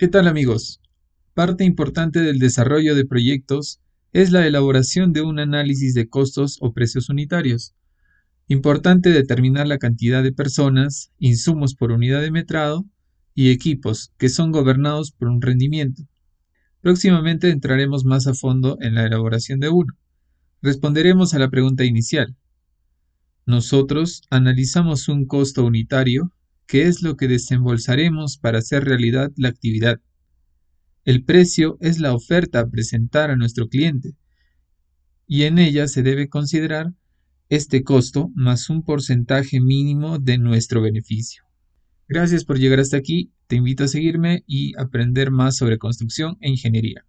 ¿Qué tal amigos? Parte importante del desarrollo de proyectos es la elaboración de un análisis de costos o precios unitarios. Importante determinar la cantidad de personas, insumos por unidad de metrado y equipos que son gobernados por un rendimiento. Próximamente entraremos más a fondo en la elaboración de uno. Responderemos a la pregunta inicial. Nosotros analizamos un costo unitario que es lo que desembolsaremos para hacer realidad la actividad. El precio es la oferta a presentar a nuestro cliente y en ella se debe considerar este costo más un porcentaje mínimo de nuestro beneficio. Gracias por llegar hasta aquí, te invito a seguirme y aprender más sobre construcción e ingeniería.